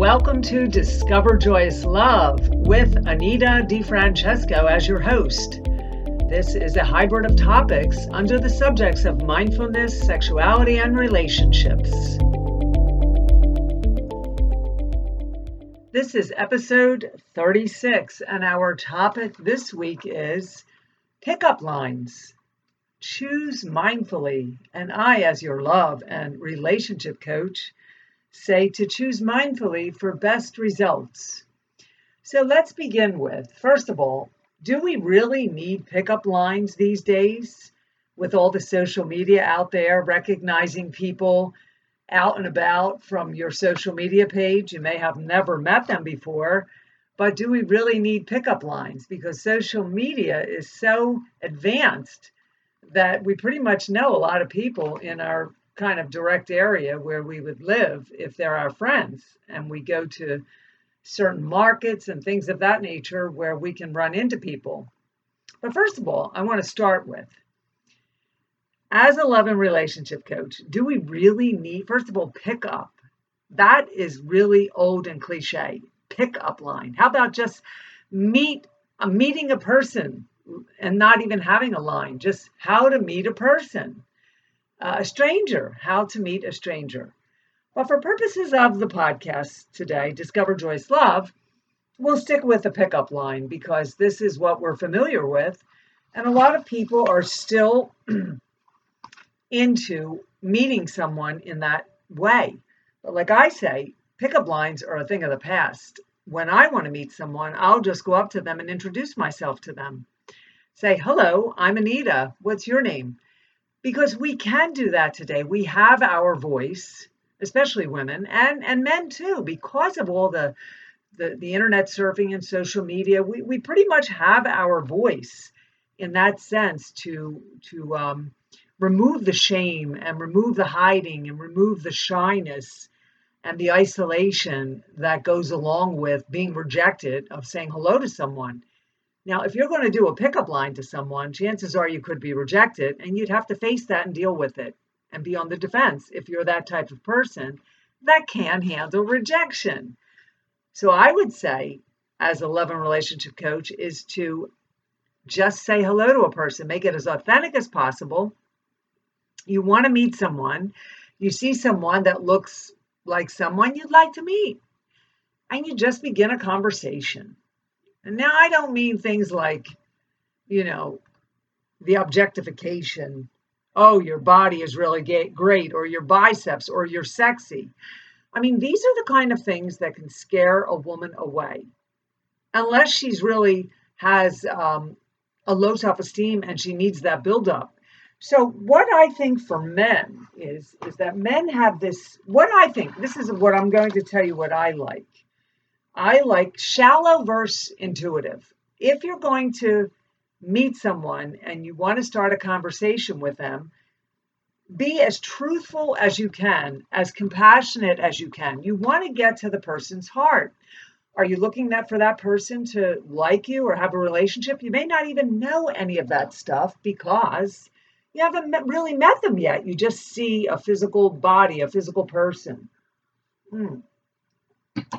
Welcome to Discover Joyous Love with Anita DiFrancesco as your host. This is a hybrid of topics under the subjects of mindfulness, sexuality, and relationships. This is episode 36, and our topic this week is pickup lines. Choose mindfully, and I, as your love and relationship coach, say to choose mindfully for best results. So let's begin with first of all, do we really need pickup lines these days with all the social media out there, recognizing people out and about from your social media page? You may have never met them before, but do we really need pickup lines? Because social media is so advanced that we pretty much know a lot of people in our kind of direct area where we would live if they're our friends and we go to certain markets and things of that nature where we can run into people. But first of all, I want to start with as a love and relationship coach, do we really need, first of all, pick up? That is really old and cliche. Pick up line. How about just meet, a meeting a person and not even having a line, just how to meet a person uh, a stranger, how to meet a stranger. But for purposes of the podcast today, Discover Joyous Love, we'll stick with the pickup line because this is what we're familiar with. And a lot of people are still into meeting someone in that way. But like I say, pickup lines are a thing of the past. When I want to meet someone, I'll just go up to them and introduce myself to them. Say, hello, I'm Anita. What's your name? Because we can do that today. We have our voice, especially women and and men too, because of all the the, the internet surfing and social media. We we pretty much have our voice in that sense to to um, remove the shame and remove the hiding and remove the shyness and the isolation that goes along with being rejected of saying hello to someone now, if you're going to do a pickup line to someone, chances are you could be rejected and you'd have to face that and deal with it and be on the defense if you're that type of person that can handle rejection. So I would say, as a love and relationship coach, is to just say hello to a person, make it as authentic as possible. You want to meet someone, you see someone that looks like someone you'd like to meet, and you just begin a conversation. And now I don't mean things like, you know, the objectification. Oh, your body is really great, or your biceps, or you're sexy. I mean, these are the kind of things that can scare a woman away, unless she's really has um, a low self-esteem and she needs that build-up. So, what I think for men is is that men have this. What I think this is what I'm going to tell you. What I like I like shallow versus intuitive. If you're going to meet someone and you want to start a conversation with them, be as truthful as you can, as compassionate as you can. You want to get to the person's heart. Are you looking that for that person to like you or have a relationship? You may not even know any of that stuff because you haven't really met them yet. You just see a physical body, a physical person. Hmm.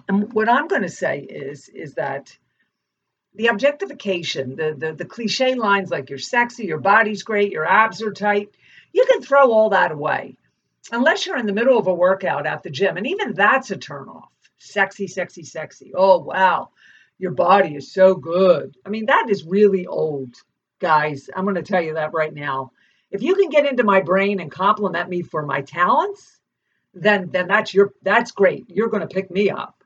And what I'm going to say is is that the objectification, the, the the cliche lines like you're sexy, your body's great, your abs are tight, you can throw all that away. Unless you're in the middle of a workout at the gym, and even that's a turnoff. Sexy, sexy, sexy. Oh wow, your body is so good. I mean, that is really old, guys. I'm going to tell you that right now. If you can get into my brain and compliment me for my talents, then then that's your that's great. You're going to pick me up.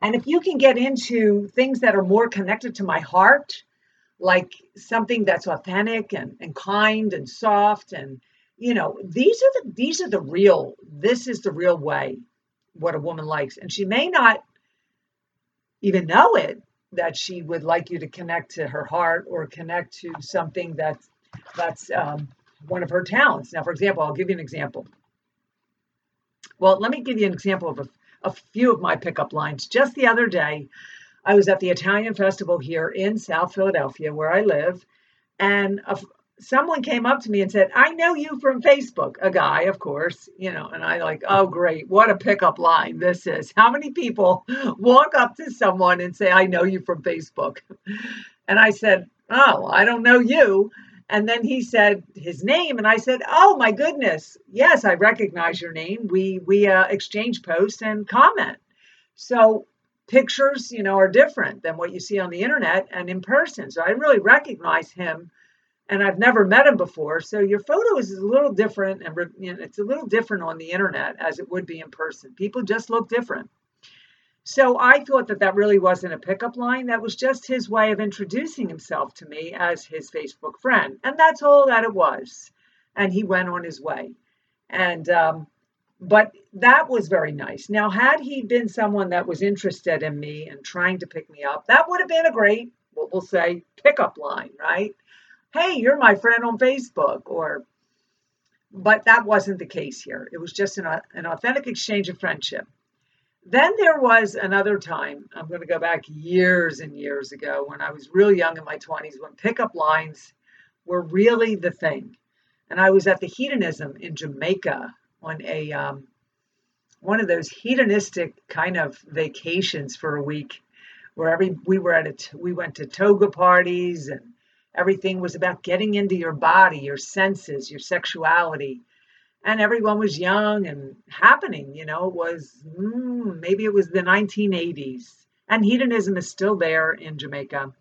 And if you can get into things that are more connected to my heart, like something that's authentic and, and kind and soft and you know, these are the these are the real this is the real way what a woman likes. And she may not even know it that she would like you to connect to her heart or connect to something that's that's um, one of her talents. Now, for example, I'll give you an example. Well, let me give you an example of a, a few of my pickup lines. Just the other day, I was at the Italian festival here in South Philadelphia, where I live, and a, someone came up to me and said, I know you from Facebook, a guy, of course, you know, and I like, oh, great. What a pickup line this is. How many people walk up to someone and say, I know you from Facebook? And I said, oh, I don't know you. And then he said his name, and I said, "Oh my goodness, yes, I recognize your name. We we uh, exchange posts and comment. So pictures, you know, are different than what you see on the internet and in person. So I really recognize him, and I've never met him before. So your photo is a little different, and you know, it's a little different on the internet as it would be in person. People just look different. So I thought that that really wasn't a pickup line. That was just his way of introducing himself to me as his Facebook friend. And that's all that it was. And he went on his way. And, um, but that was very nice. Now, had he been someone that was interested in me and trying to pick me up, that would have been a great, what we'll say, pickup line, right? Hey, you're my friend on Facebook, or, but that wasn't the case here. It was just an, an authentic exchange of friendship. Then there was another time, I'm going to go back years and years ago when I was real young in my 20s, when pickup lines were really the thing. And I was at the hedonism in Jamaica on a um, one of those hedonistic kind of vacations for a week where every we were at a we went to toga parties and everything was about getting into your body your senses your sexuality and everyone was young and happening. You know, it was mm, maybe it was the 1980s, and hedonism is still there in Jamaica.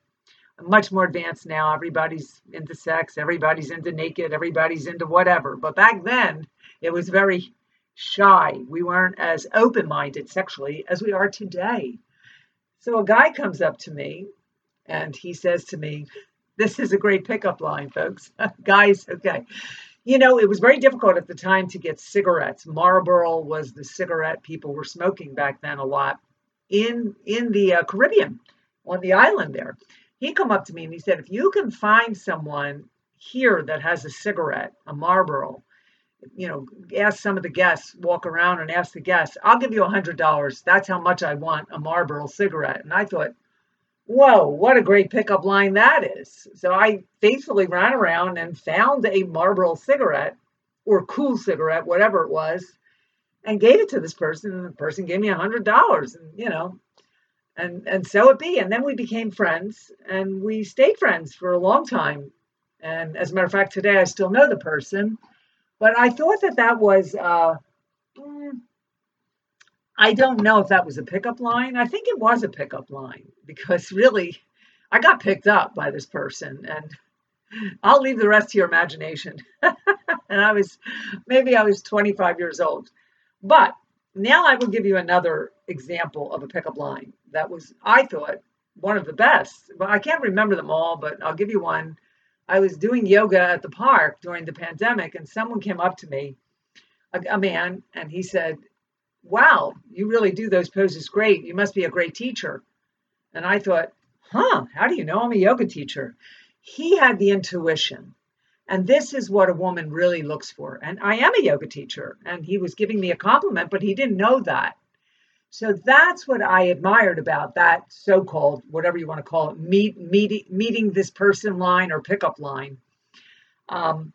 Much more advanced now. Everybody's into sex, everybody's into naked, everybody's into whatever. But back then, it was very shy. We weren't as open minded sexually as we are today. So a guy comes up to me and he says to me, This is a great pickup line, folks. Guys, okay you know, it was very difficult at the time to get cigarettes. Marlboro was the cigarette people were smoking back then a lot in in the uh, Caribbean on the island there. He come up to me and he said, if you can find someone here that has a cigarette, a Marlboro, you know, ask some of the guests, walk around and ask the guests, I'll give you a hundred dollars. That's how much I want a Marlboro cigarette. And I thought, whoa, what a great pickup line that is. So I faithfully ran around and found a Marlboro cigarette or Kool cigarette, whatever it was, and gave it to this person. And the person gave me a hundred dollars and you know, and and so it be. And then we became friends and we stayed friends for a long time. And as a matter of fact, today I still know the person. But I thought that that was uh, mm, I don't know if that was a pickup line. I think it was a pickup line because really, I got picked up by this person, and I'll leave the rest to your imagination. and I was maybe I was 25 years old. But now I will give you another example of a pickup line that was, I thought, one of the best. But I can't remember them all, but I'll give you one. I was doing yoga at the park during the pandemic, and someone came up to me, a, a man, and he said, wow, you really do those poses great. You must be a great teacher. And I thought, huh, how do you know I'm a yoga teacher? He had the intuition. And this is what a woman really looks for. And I am a yoga teacher. And he was giving me a compliment, but he didn't know that. So that's what I admired about that so called, whatever you want to call it, meet, meet, meeting this person line or pickup line. Um,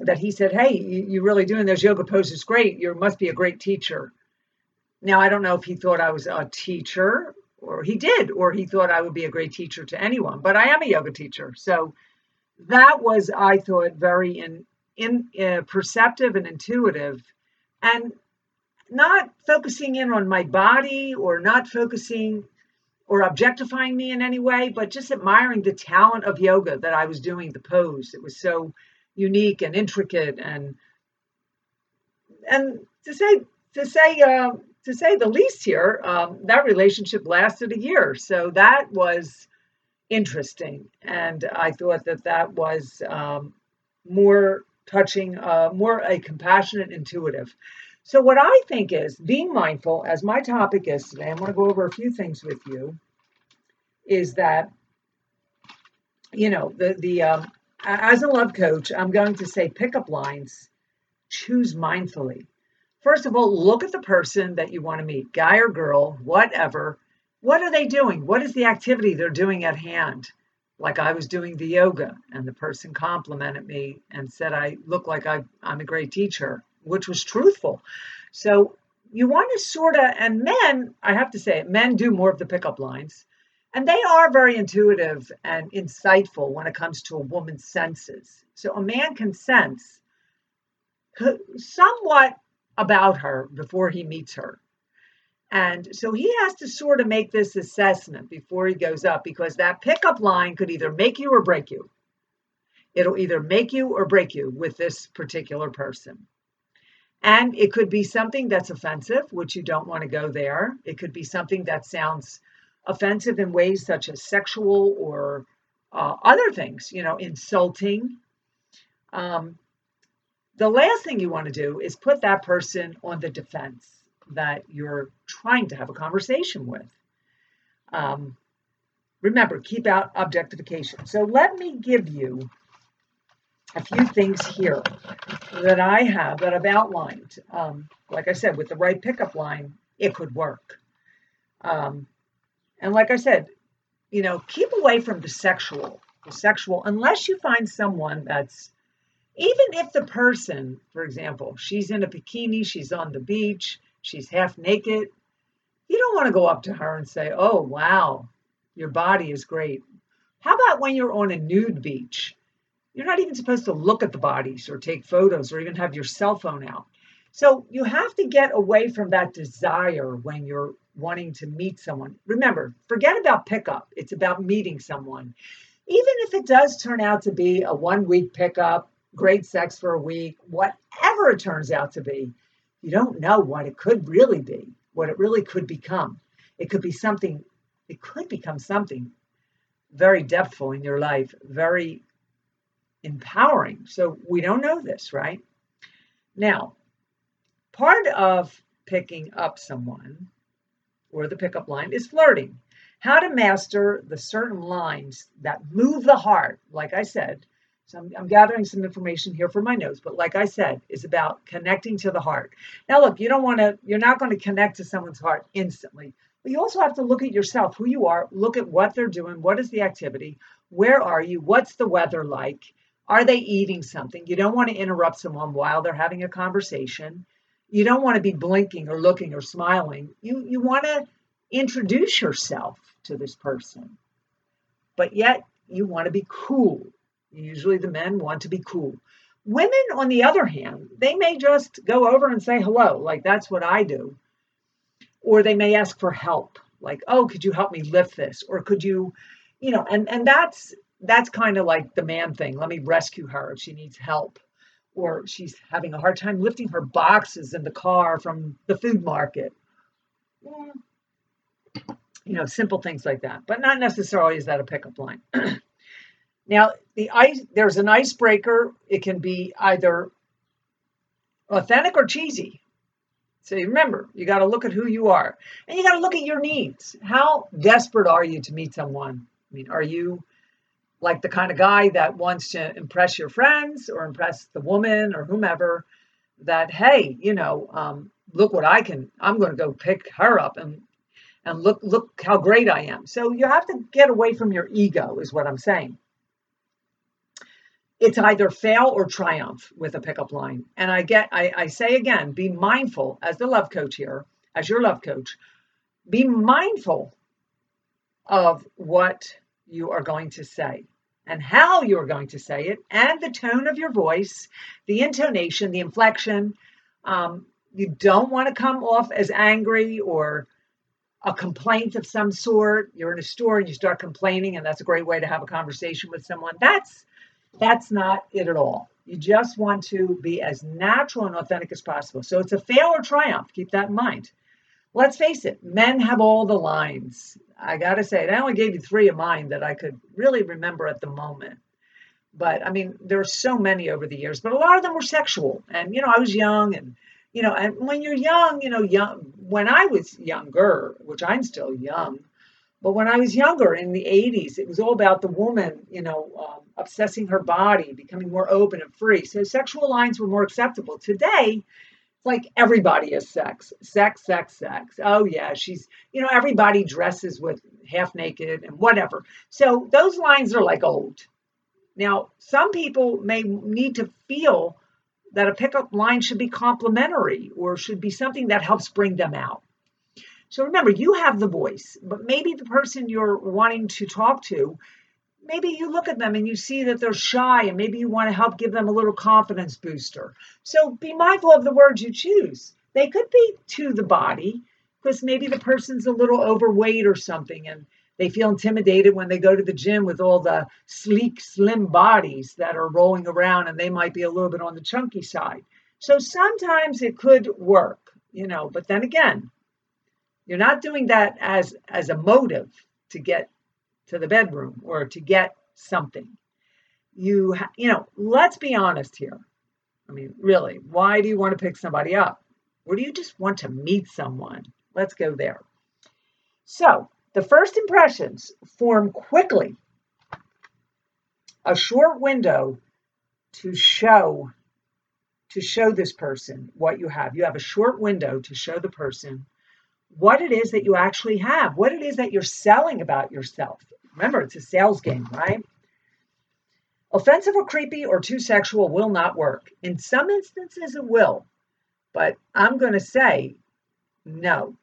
that he said, Hey, you, are really doing those yoga poses great. You must be a great teacher. Now, I don't know if he thought I was a teacher or he did, or he thought I would be a great teacher to anyone, but I am a yoga teacher. So that was, I thought, very in, in uh, perceptive and intuitive and not focusing in on my body or not focusing or objectifying me in any way, but just admiring the talent of yoga that I was doing the pose. It was so unique and intricate and and to say to say uh, to say the least here, um, that relationship lasted a year. So that was interesting, and I thought that that was um, more touching, uh, more a compassionate, intuitive. So what I think is being mindful, as my topic is today. I'm going to go over a few things with you. Is that you know the the um, as a love coach, I'm going to say pickup lines, choose mindfully. First of all, look at the person that you want to meet, guy or girl, whatever. What are they doing? What is the activity they're doing at hand? like I was doing the yoga and the person complimented me and said I look like I, I'm a great teacher, which was truthful. So you want to sort of, and men, I have to say, men do more of the pickup lines. And they are very intuitive and insightful when it comes to a woman's senses. So a man can sense somewhat about her before he meets her. And so he has to sort of make this assessment before he goes up because that pickup line could either make you or break you. It'll either make you or break you with this particular person. And it could be something that's offensive, which you don't want to go there. It could be something that sounds offensive in ways such as sexual or uh, other things, you know, insulting. Um, the last thing you want to do is put that person on the defense that you're trying to have a conversation with. Um, remember, keep out objectification. So let me give you a few things here that I have that I've outlined. Um, like I said, with the right pickup line, it could work. Um, and like I said, you know, keep away from the sexual, the sexual, unless you find someone that's, even if the person, for example, she's in a bikini, she's on the beach, she's half naked, you don't want to go up to her and say, oh, wow, your body is great. How about when you're on a nude beach? You're not even supposed to look at the bodies or take photos or even have your cell phone out. So you have to get away from that desire when you're wanting to meet someone. Remember, forget about pickup. It's about meeting someone. Even if it does turn out to be a one week pickup, great sex for a week, whatever it turns out to be, you don't know what it could really be, what it really could become. It could be something, it could become something very depthful in your life, very empowering. So we don't know this, right? Now, part of picking up someone or the pickup line is flirting. How to master the certain lines that move the heart, like I said. So I'm, I'm, gathering some information here for my notes, but like I said, is about connecting to the heart. Now, look, you don't want to, you're not going to connect to someone's heart instantly, but you also have to look at yourself, who you are, look at what they're doing, what is the activity, where are you, what's the weather like, are they eating something? You don't want to interrupt someone while they're having a conversation. You don't want to be blinking or looking or smiling. You you want to introduce yourself to this person. But yet you want to be cool. Usually the men want to be cool. Women, on the other hand, they may just go over and say hello, like that's what I do. Or they may ask for help, like, oh, could you help me lift this? Or could you, you know, and, and that's that's kind of like the man thing. Let me rescue her if she needs help. Or she's having a hard time lifting her boxes in the car from the food market. Mm. You know, simple things like that, but not necessarily is that a pickup line. now, the ice there's an icebreaker. It can be either authentic or cheesy. So remember, you got to look at who you are, and you got to look at your needs. How desperate are you to meet someone? I mean, are you like the kind of guy that wants to impress your friends or impress the woman or whomever that hey you know um, look what i can i'm going to go pick her up and and look look how great i am. So you have to get away from your ego is what i'm saying. It's either fail or triumph with a pickup line. And i get I, I say again be mindful as the love coach here as your love coach be mindful of what you are going to say and how you're going to say it, and the tone of your voice, the intonation, the inflection. Um, you don't want to come off as angry or a complaint of some sort. You're in a store and you start complaining, and that's a great way to have a conversation with someone. That's that's not it at all. You just want to be as natural and authentic as possible. So it's a fail or triumph. Keep that in mind. Let's face it, men have all the lines. I got to say, I only gave you three of mine that I could really remember at the moment. But I mean, there are so many over the years, but a lot of them were sexual. And, you know, I was young and, you know, and when you're young, you know, young, when I was younger, which I'm still young, but when I was younger in the 80s, it was all about the woman, you know, um, obsessing her body, becoming more open and free. So sexual lines were more acceptable. Today, like everybody is sex, sex, sex, sex. Oh yeah, she's you know everybody dresses with half naked and whatever. So those lines are like old. Now, some people may need to feel that a pickup line should be complimentary or should be something that helps bring them out. So remember, you have the voice, but maybe the person you're wanting to talk to, maybe you look at them and you see that they're shy and maybe you want to help give them a little confidence booster. So be mindful of the words you choose. They could be to the body because maybe the person's a little overweight or something and they feel intimidated when they go to the gym with all the sleek, slim bodies that are rolling around and they might be a little bit on the chunky side. So sometimes it could work, you know, but then again, you're not doing that as as a motive to get to the bedroom or to get something. You ha- you know, let's be honest here. I mean, really, why do you want to pick somebody up? Or do you just want to meet someone? Let's go there. So, the first impressions form quickly, a short window to show to show this person what you have. You have a short window to show the person what it is that you actually have, what it is that you're selling about yourself. Remember, it's a sales game, right? Offensive or creepy or too sexual will not work. In some instances, it will, but I'm going to say no.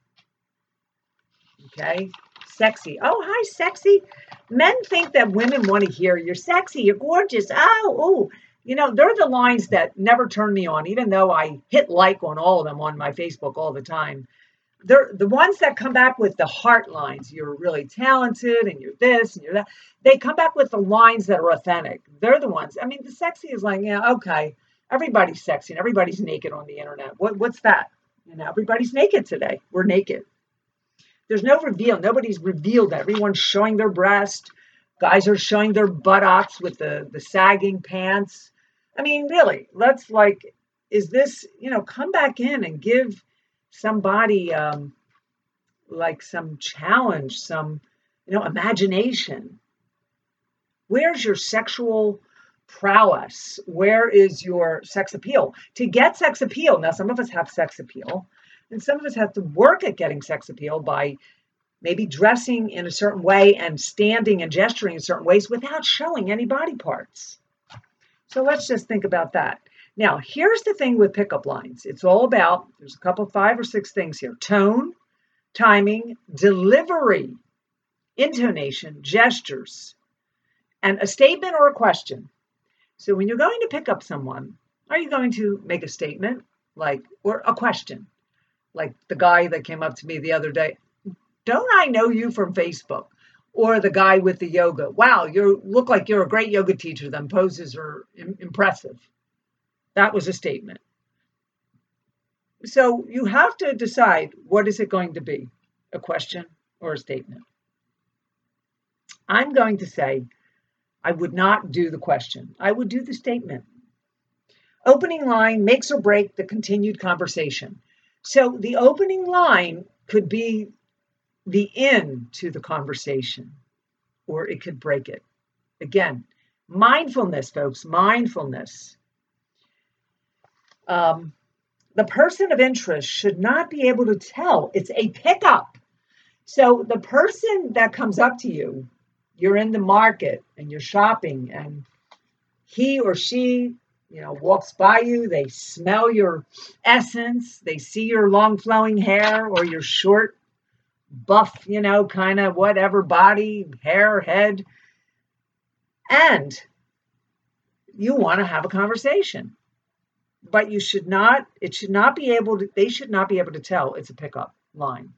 Okay? sexy. Oh, hi, sexy. Men think that women want to hear you're sexy, you're gorgeous. Oh, oh. You know, they're the lines that never turn me on, even though I hit like on all of them on my Facebook all the time. They're the ones that come back with the heart lines. You're really talented and you're this and you're that. They come back with the lines that are authentic. They're the ones. I mean, the sexy is like, yeah, okay, everybody's sexy and everybody's naked on the internet. What, what's that? You know, everybody's naked today. We're naked. There's no reveal. Nobody's revealed. Everyone's showing their breast. Guys are showing their buttocks with the, the sagging pants. I mean, really, let's like, is this, you know, come back in and give somebody um, like some challenge, some, you know, imagination. Where's your sexual prowess? Where is your sex appeal? To get sex appeal, now some of us have sex appeal. And some of us have to work at getting sex appeal by maybe dressing in a certain way and standing and gesturing in certain ways without showing any body parts. So let's just think about that. Now, here's the thing with pickup lines it's all about, there's a couple, five or six things here tone, timing, delivery, intonation, gestures, and a statement or a question. So when you're going to pick up someone, are you going to make a statement like, or a question? like the guy that came up to me the other day, don't I know you from Facebook? Or the guy with the yoga. Wow, you look like you're a great yoga teacher. Them poses are Im- impressive. That was a statement. So you have to decide what is it going to be, a question or a statement. I'm going to say I would not do the question. I would do the statement. Opening line makes or break the continued conversation. So the opening line could be the end to the conversation, or it could break it. Again, mindfulness, folks, mindfulness. Um, the person of interest should not be able to tell it's a pickup. So the person that comes up to you, you're in the market and you're shopping, and he or she you know, walks by you, they smell your essence, they see your long flowing hair or your short, buff, you know, kind of whatever body, hair, head. And you want to have a conversation. But you should not, it should not be able to, they should not be able to tell it's a pickup line.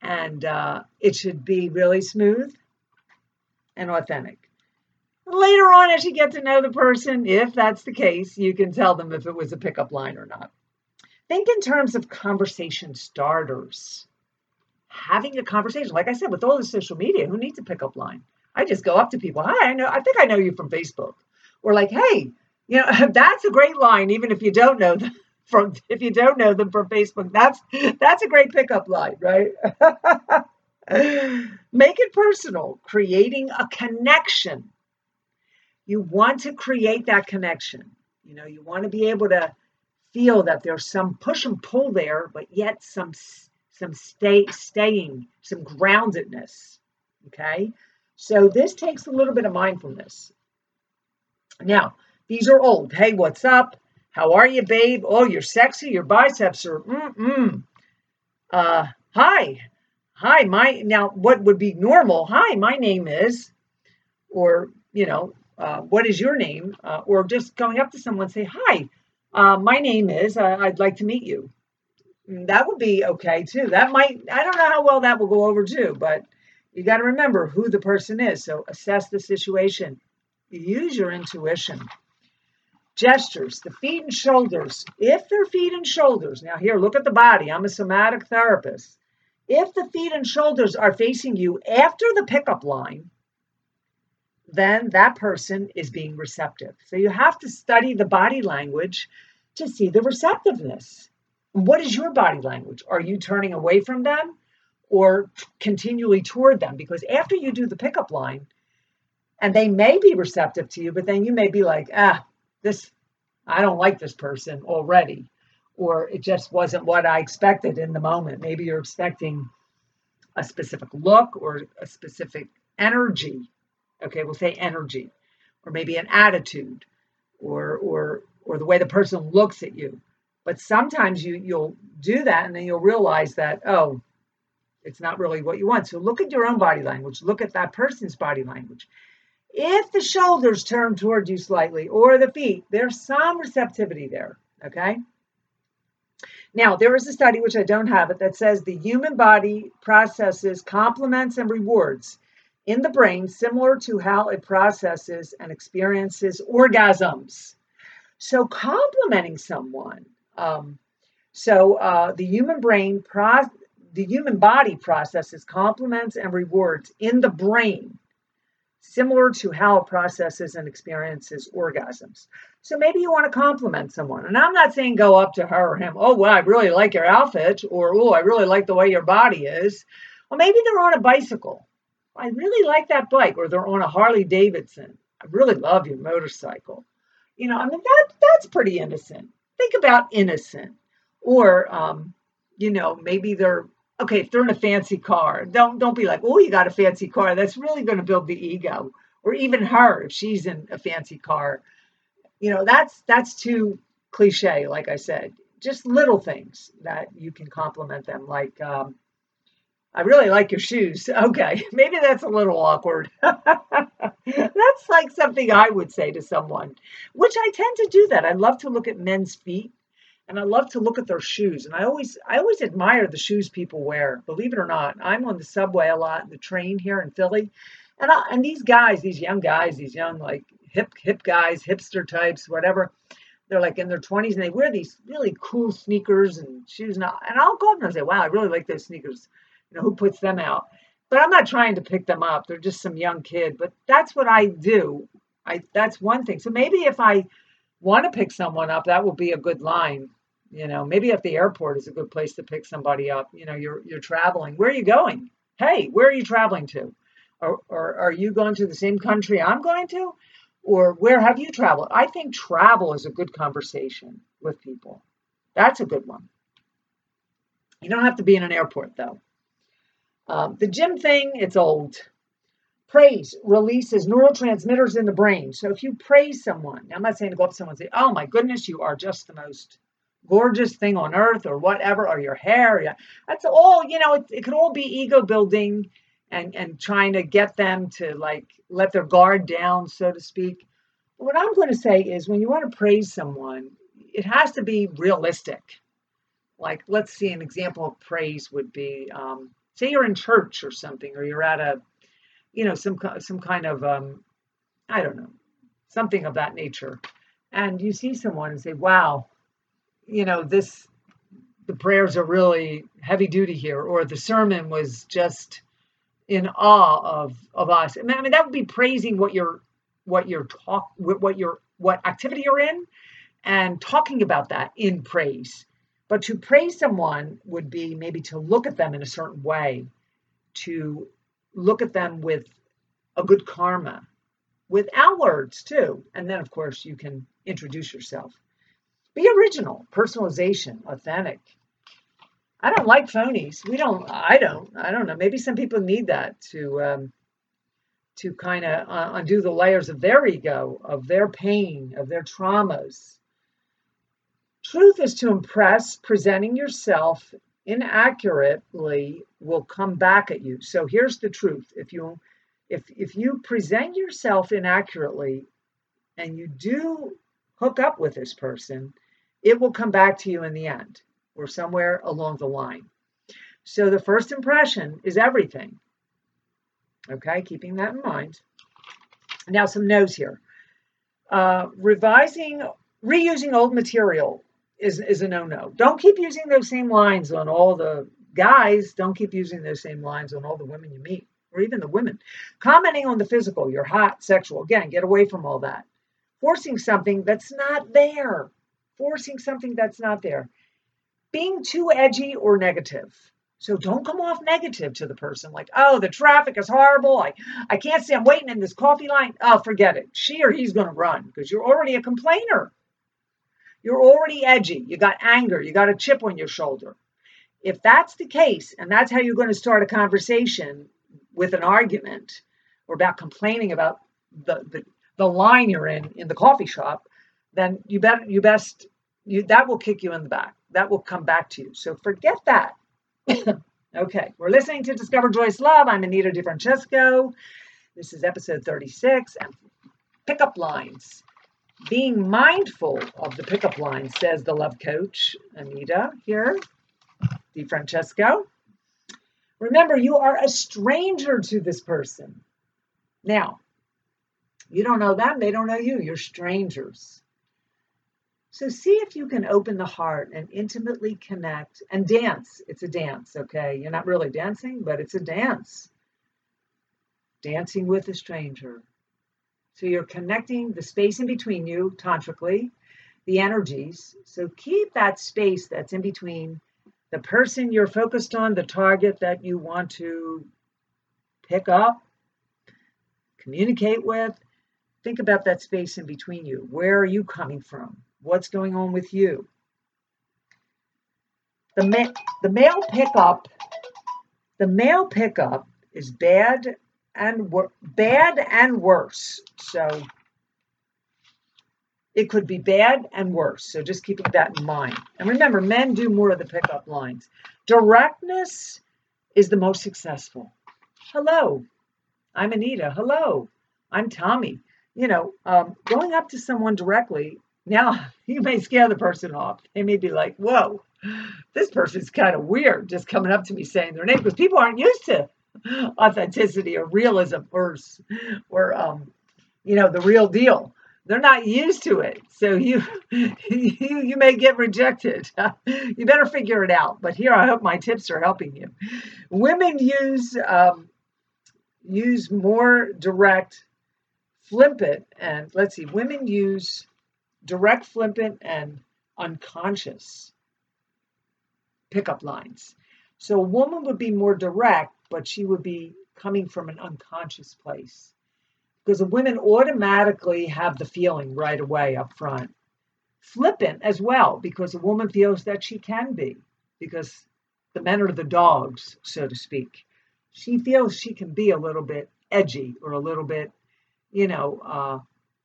And uh, it should be really smooth and authentic. Later on, as you get to know the person, if that's the case, you can tell them if it was a pickup line or not. Think in terms of conversation starters. Having a conversation, like I said, with all the social media, who needs a pickup line? I just go up to people. Hi, I know. I think I know you from Facebook. Or like, hey, you know, that's a great line, even if you don't know them from if you don't know them from Facebook. That's that's a great pickup line, right? Make it personal, creating a connection you want to create that connection. You know, you want to be able to feel that there's some push and pull there, but yet some some stay, staying, some groundedness. Okay. So this takes a little bit of mindfulness. Now, these are old. Hey, what's up? How are you, babe? Oh, you're sexy. Your biceps are mm-mm. Uh, hi. Hi, my now what would be normal? Hi, my name is, or you know, uh, what is your name? Uh, or just going up to someone and say, hi, uh, my name is, uh, I'd like to meet you. Mm, that would be okay too. That might, I don't know how well that will go over too, but you got to remember who the person is. So assess the situation. Use your intuition. Gestures, the feet and shoulders. If they're feet and shoulders, now here, look at the body. I'm a somatic therapist. If the feet and shoulders are facing you after the pickup line, then that person is being receptive. So you have to study the body language to see the receptiveness. What is your body language? Are you turning away from them or continually toward them? Because after you do the pickup line, and they may be receptive to you, but then you may be like, ah, this, I don't like this person already, or it just wasn't what I expected in the moment. Maybe you're expecting a specific look or a specific energy. Okay we'll say energy or maybe an attitude or or or the way the person looks at you. But sometimes you you'll do that and then you'll realize that oh it's not really what you want. So look at your own body language. Look at that person's body language if the shoulders turn toward you slightly or the feet there's some receptivity there okay now, there is a study, which I don't have it, that says the human body processes compliments and rewards in the brain similar to how it processes and experiences orgasms. So, complimenting someone. Um, so, uh, the human brain, pro- the human body processes compliments and rewards in the brain similar to how it processes and experiences orgasms. So maybe you want to compliment someone. And I'm not saying go up to her or him, oh, well, I really like your outfit, or oh, I really like the way your body is. Well, maybe they're on a bicycle I really like that bike, or they're on a Harley Davidson. I really love your motorcycle. You know, I mean that that's pretty innocent. Think about innocent, or um, you know, maybe they're okay if they're in a fancy car. Don't don't be like, oh, you got a fancy car. That's really going to build the ego, or even her if she's in a fancy car. You know, that's that's too cliche. Like I said, just little things that you can compliment them, like. Um, I really like your shoes. Okay, maybe that's a little awkward. that's like something I would say to someone, which I tend to do that. I love to look at men's feet and I love to look at their shoes. And I always I always admire the shoes people wear. Believe it or not, I'm on the subway a lot, the train here in Philly. And I, and these guys, these young guys, these young like hip hip guys, hipster types, whatever, they're like in their 20s and they wear these really cool sneakers and shoes. And, I, and I'll go up and I'll say, wow, I really like those sneakers You know, who puts them out? But I'm not trying to pick them up. They're just some young kid. But that's what I do. I that's one thing. So maybe if I want to pick someone up, that will be a good line. You know, maybe at the airport is a good place to pick somebody up. You know, you're you're traveling. Where are you going? Hey, where are you traveling to? Or, or are you going to the same country I'm going to? Or where have you traveled? I think travel is a good conversation with people. That's a good one. You don't have to be in an airport though. Um, the gym thing, it's old. Praise releases neurotransmitters in the brain. So if you praise someone, I'm not saying to go up to someone and say, oh my goodness, you are just the most gorgeous thing on earth or whatever, or your hair. Yeah. That's all, you know, it, it could all be ego building and, and trying to get them to like let their guard down, so to speak. But what I'm going to say is when you want to praise someone, it has to be realistic. Like, let's see, an example of praise would be um, say you're in church or something, or you're at a, you know, some some kind of, um, I don't know, something of that nature, and you see someone and say, "Wow, you know, this, the prayers are really heavy duty here," or the sermon was just in awe of of us. I mean, I mean that would be praising what you're what you're talk what you're what activity you're in, and talking about that in praise but to praise someone would be maybe to look at them in a certain way, to look at them with a good karma, without words too. And then, of course, you can introduce yourself. Be original, personalization, authentic. I don't like phonies. We don't. I don't. I don't know. Maybe some people need that to um, to kind of uh, undo the layers of their ego, of their pain, of their traumas. Truth is to impress. Presenting yourself inaccurately will come back at you. So here's the truth: if you if if you present yourself inaccurately, and you do hook up with this person, it will come back to you in the end or somewhere along the line. So the first impression is everything. Okay, keeping that in mind. Now, some no's here. Uh, revising, reusing old material is, is a no no. Don't keep using those same lines on all the guys. Don't keep using those same lines on all the women you meet, or even the women. Commenting on the physical, you're hot, sexual. Again, get away from all that. Forcing something that's not there. Forcing something that's not there being too edgy or negative. So don't come off negative to the person like, oh, the traffic is horrible. I, I can't I'm waiting in this coffee line. Oh, forget it. She or he's going to run because you're already a complainer. You're already edgy. You got anger. You got a chip on your shoulder. If that's the case, and that's how you're going to start a conversation with an argument or about complaining about the, the, the line you're in in the coffee shop, then you bet you best you, that will kick you in the back that will come back to you. So forget that. okay, we're listening to Discover Joyous Love. I'm Anita DiFrancesco. This is episode 36 and pickup lines. Being mindful of the pickup line, says the love coach, Anita here, DiFrancesco. Remember, you are a stranger to this person. Now, you don't know them, they don't know you. You're strangers. So see if you can open the heart and intimately connect and dance. It's a dance, okay? You're not really dancing, but it's a dance. Dancing with a stranger. So you're connecting the space in between you, tantrically, the energies. So keep that space that's in between the person you're focused on, the target that you want to pick up, communicate with. Think about that space in between you. Where are you coming from? What's going on with you? The, ma- the male pickup, the male pickup is bad and bad and worse. So it could be bad and worse. So just keeping that in mind. And remember, men do more of the pickup lines. Directness is the most successful. Hello, I'm Anita. Hello, I'm Tommy. You know, um, going up to someone directly now, you may scare the person off. They may be like, whoa, this person's kind of weird just coming up to me saying their name because people aren't used to authenticity or realism or, or um, you know, the real deal. They're not used to it. So you, you, you may get rejected. you better figure it out. But here, I hope my tips are helping you. Women use, um, use more direct, flippant, and let's see, women use direct, flippant, and unconscious pickup lines. So a woman would be more direct, but she would be coming from an unconscious place. Because women automatically have the feeling right away up front. Flippant as well, because a woman feels that she can be, because the men are the dogs, so to speak. She feels she can be a little bit edgy or a little bit, you know, uh,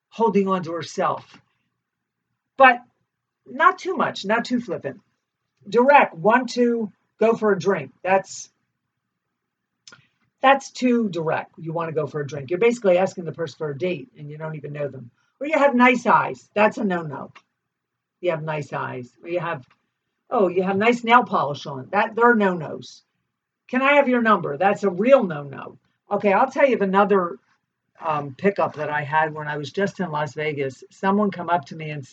holding on to herself but not too much, not too flippant. Direct, one, to go for a drink. That's that's too direct. You want to go for a drink. You're basically asking the person for a date and you don't even know them. Or you have nice eyes. That's a no-no. You have nice eyes. Or you have oh, you have nice nail polish on. That there are no-nos. Can I have your number? That's a real no-no. Okay, I'll tell you another um, pickup that I had when I was just in Las Vegas. Someone come up to me and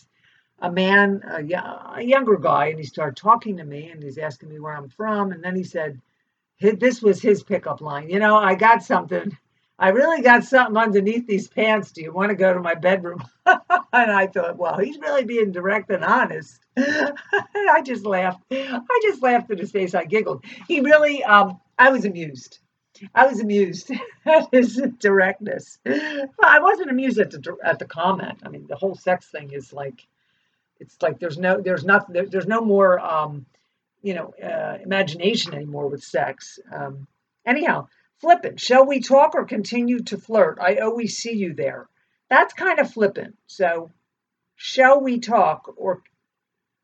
a man, a, a younger guy, and he started talking to me and he's asking me where I'm from. And then he said, this was his pickup line. You know, I got something. I really got something underneath these pants. Do you want to go to my bedroom? and I thought, well, he's really being direct and honest. I just laughed. I just laughed at his face. I giggled. He really, um, I was amused. I was amused at his directness. I wasn't amused at the at the comment. I mean, the whole sex thing is like it's like there's no there's not there, there's no more um, you know, uh, imagination anymore with sex. Um, anyhow, flippant. Shall we talk or continue to flirt? I always see you there. That's kind of flippant. So, shall we talk or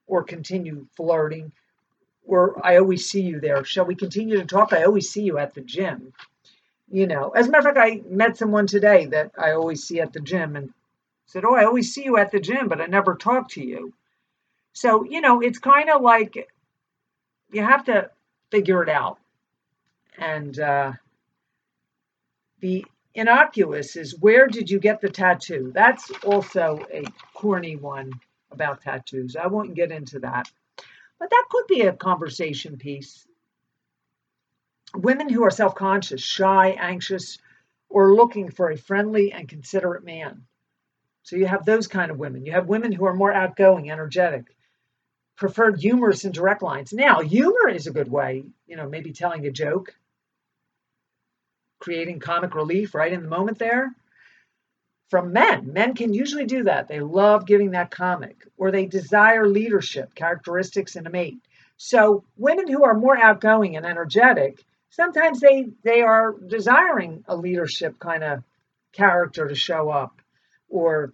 or continue flirting? Or I always see you there. Shall we continue to talk? I always see you at the gym. You know, as a matter of fact, I met someone today that I always see at the gym and said, Oh, I always see you at the gym, but I never talk to you. So, you know, it's kind of like you have to figure it out. And uh, the innocuous is where did you get the tattoo? That's also a corny one about tattoos. I won't get into that. But that could be a conversation piece. Women who are self conscious, shy, anxious, or looking for a friendly and considerate man. So you have those kind of women. You have women who are more outgoing, energetic, preferred humorous and direct lines. Now, humor is a good way, you know, maybe telling a joke, creating comic relief right in the moment there. From men, men can usually do that. They love giving that comic, or they desire leadership characteristics in a mate. So, women who are more outgoing and energetic, sometimes they they are desiring a leadership kind of character to show up, or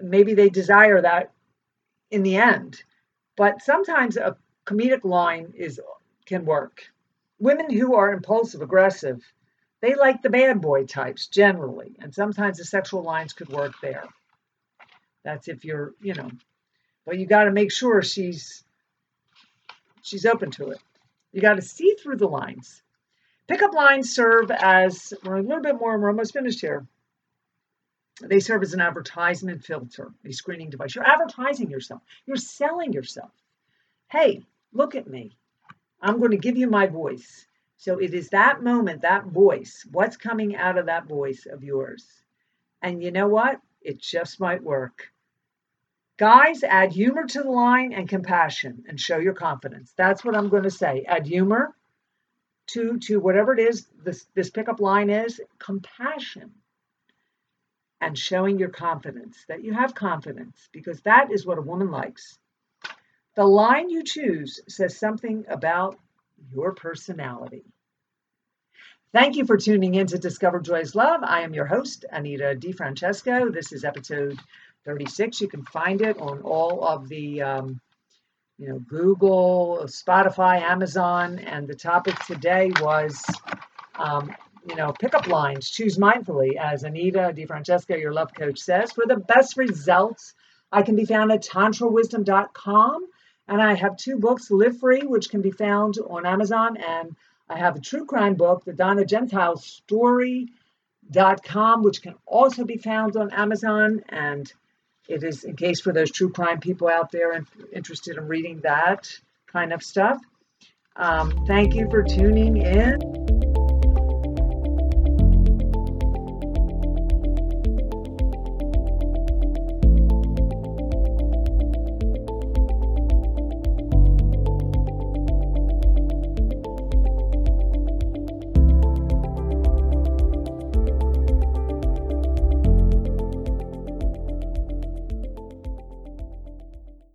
maybe they desire that in the end but sometimes a comedic line is can work. Women who are impulsive, aggressive, they like the bad boy types generally, and sometimes the sexual lines could work there. That's if you're, you know, but you got to make sure she's she's open to it. You got to see through the lines. Pickup lines serve as we're a little bit more. We're almost finished here. They serve as an advertisement filter, a screening device. You're advertising yourself, you're selling yourself. Hey, look at me. I'm going to give you my voice. So it is that moment, that voice, what's coming out of that voice of yours. And you know what? It just might work. Guys, add humor to the line and compassion and show your confidence. That's what I'm going to say. Add humor to to whatever it is this this pickup line is, compassion and showing your confidence, that you have confidence, because that is what a woman likes. The line you choose says something about your personality. Thank you for tuning in to Discover Joy's Love. I am your host, Anita DiFrancesco. This is episode 36. You can find it on all of the, um, you know, Google, Spotify, Amazon, and the topic today was um, you know, pickup lines. Choose mindfully, as Anita DiFrancesco, your love coach, says. For the best results, I can be found at tantrawisdom.com. And I have two books, Live Free, which can be found on Amazon, and I have a true crime book, The Donna Gentile Story.com, which can also be found on Amazon. And it is in case for those true crime people out there and interested in reading that kind of stuff. Um, thank you for tuning in.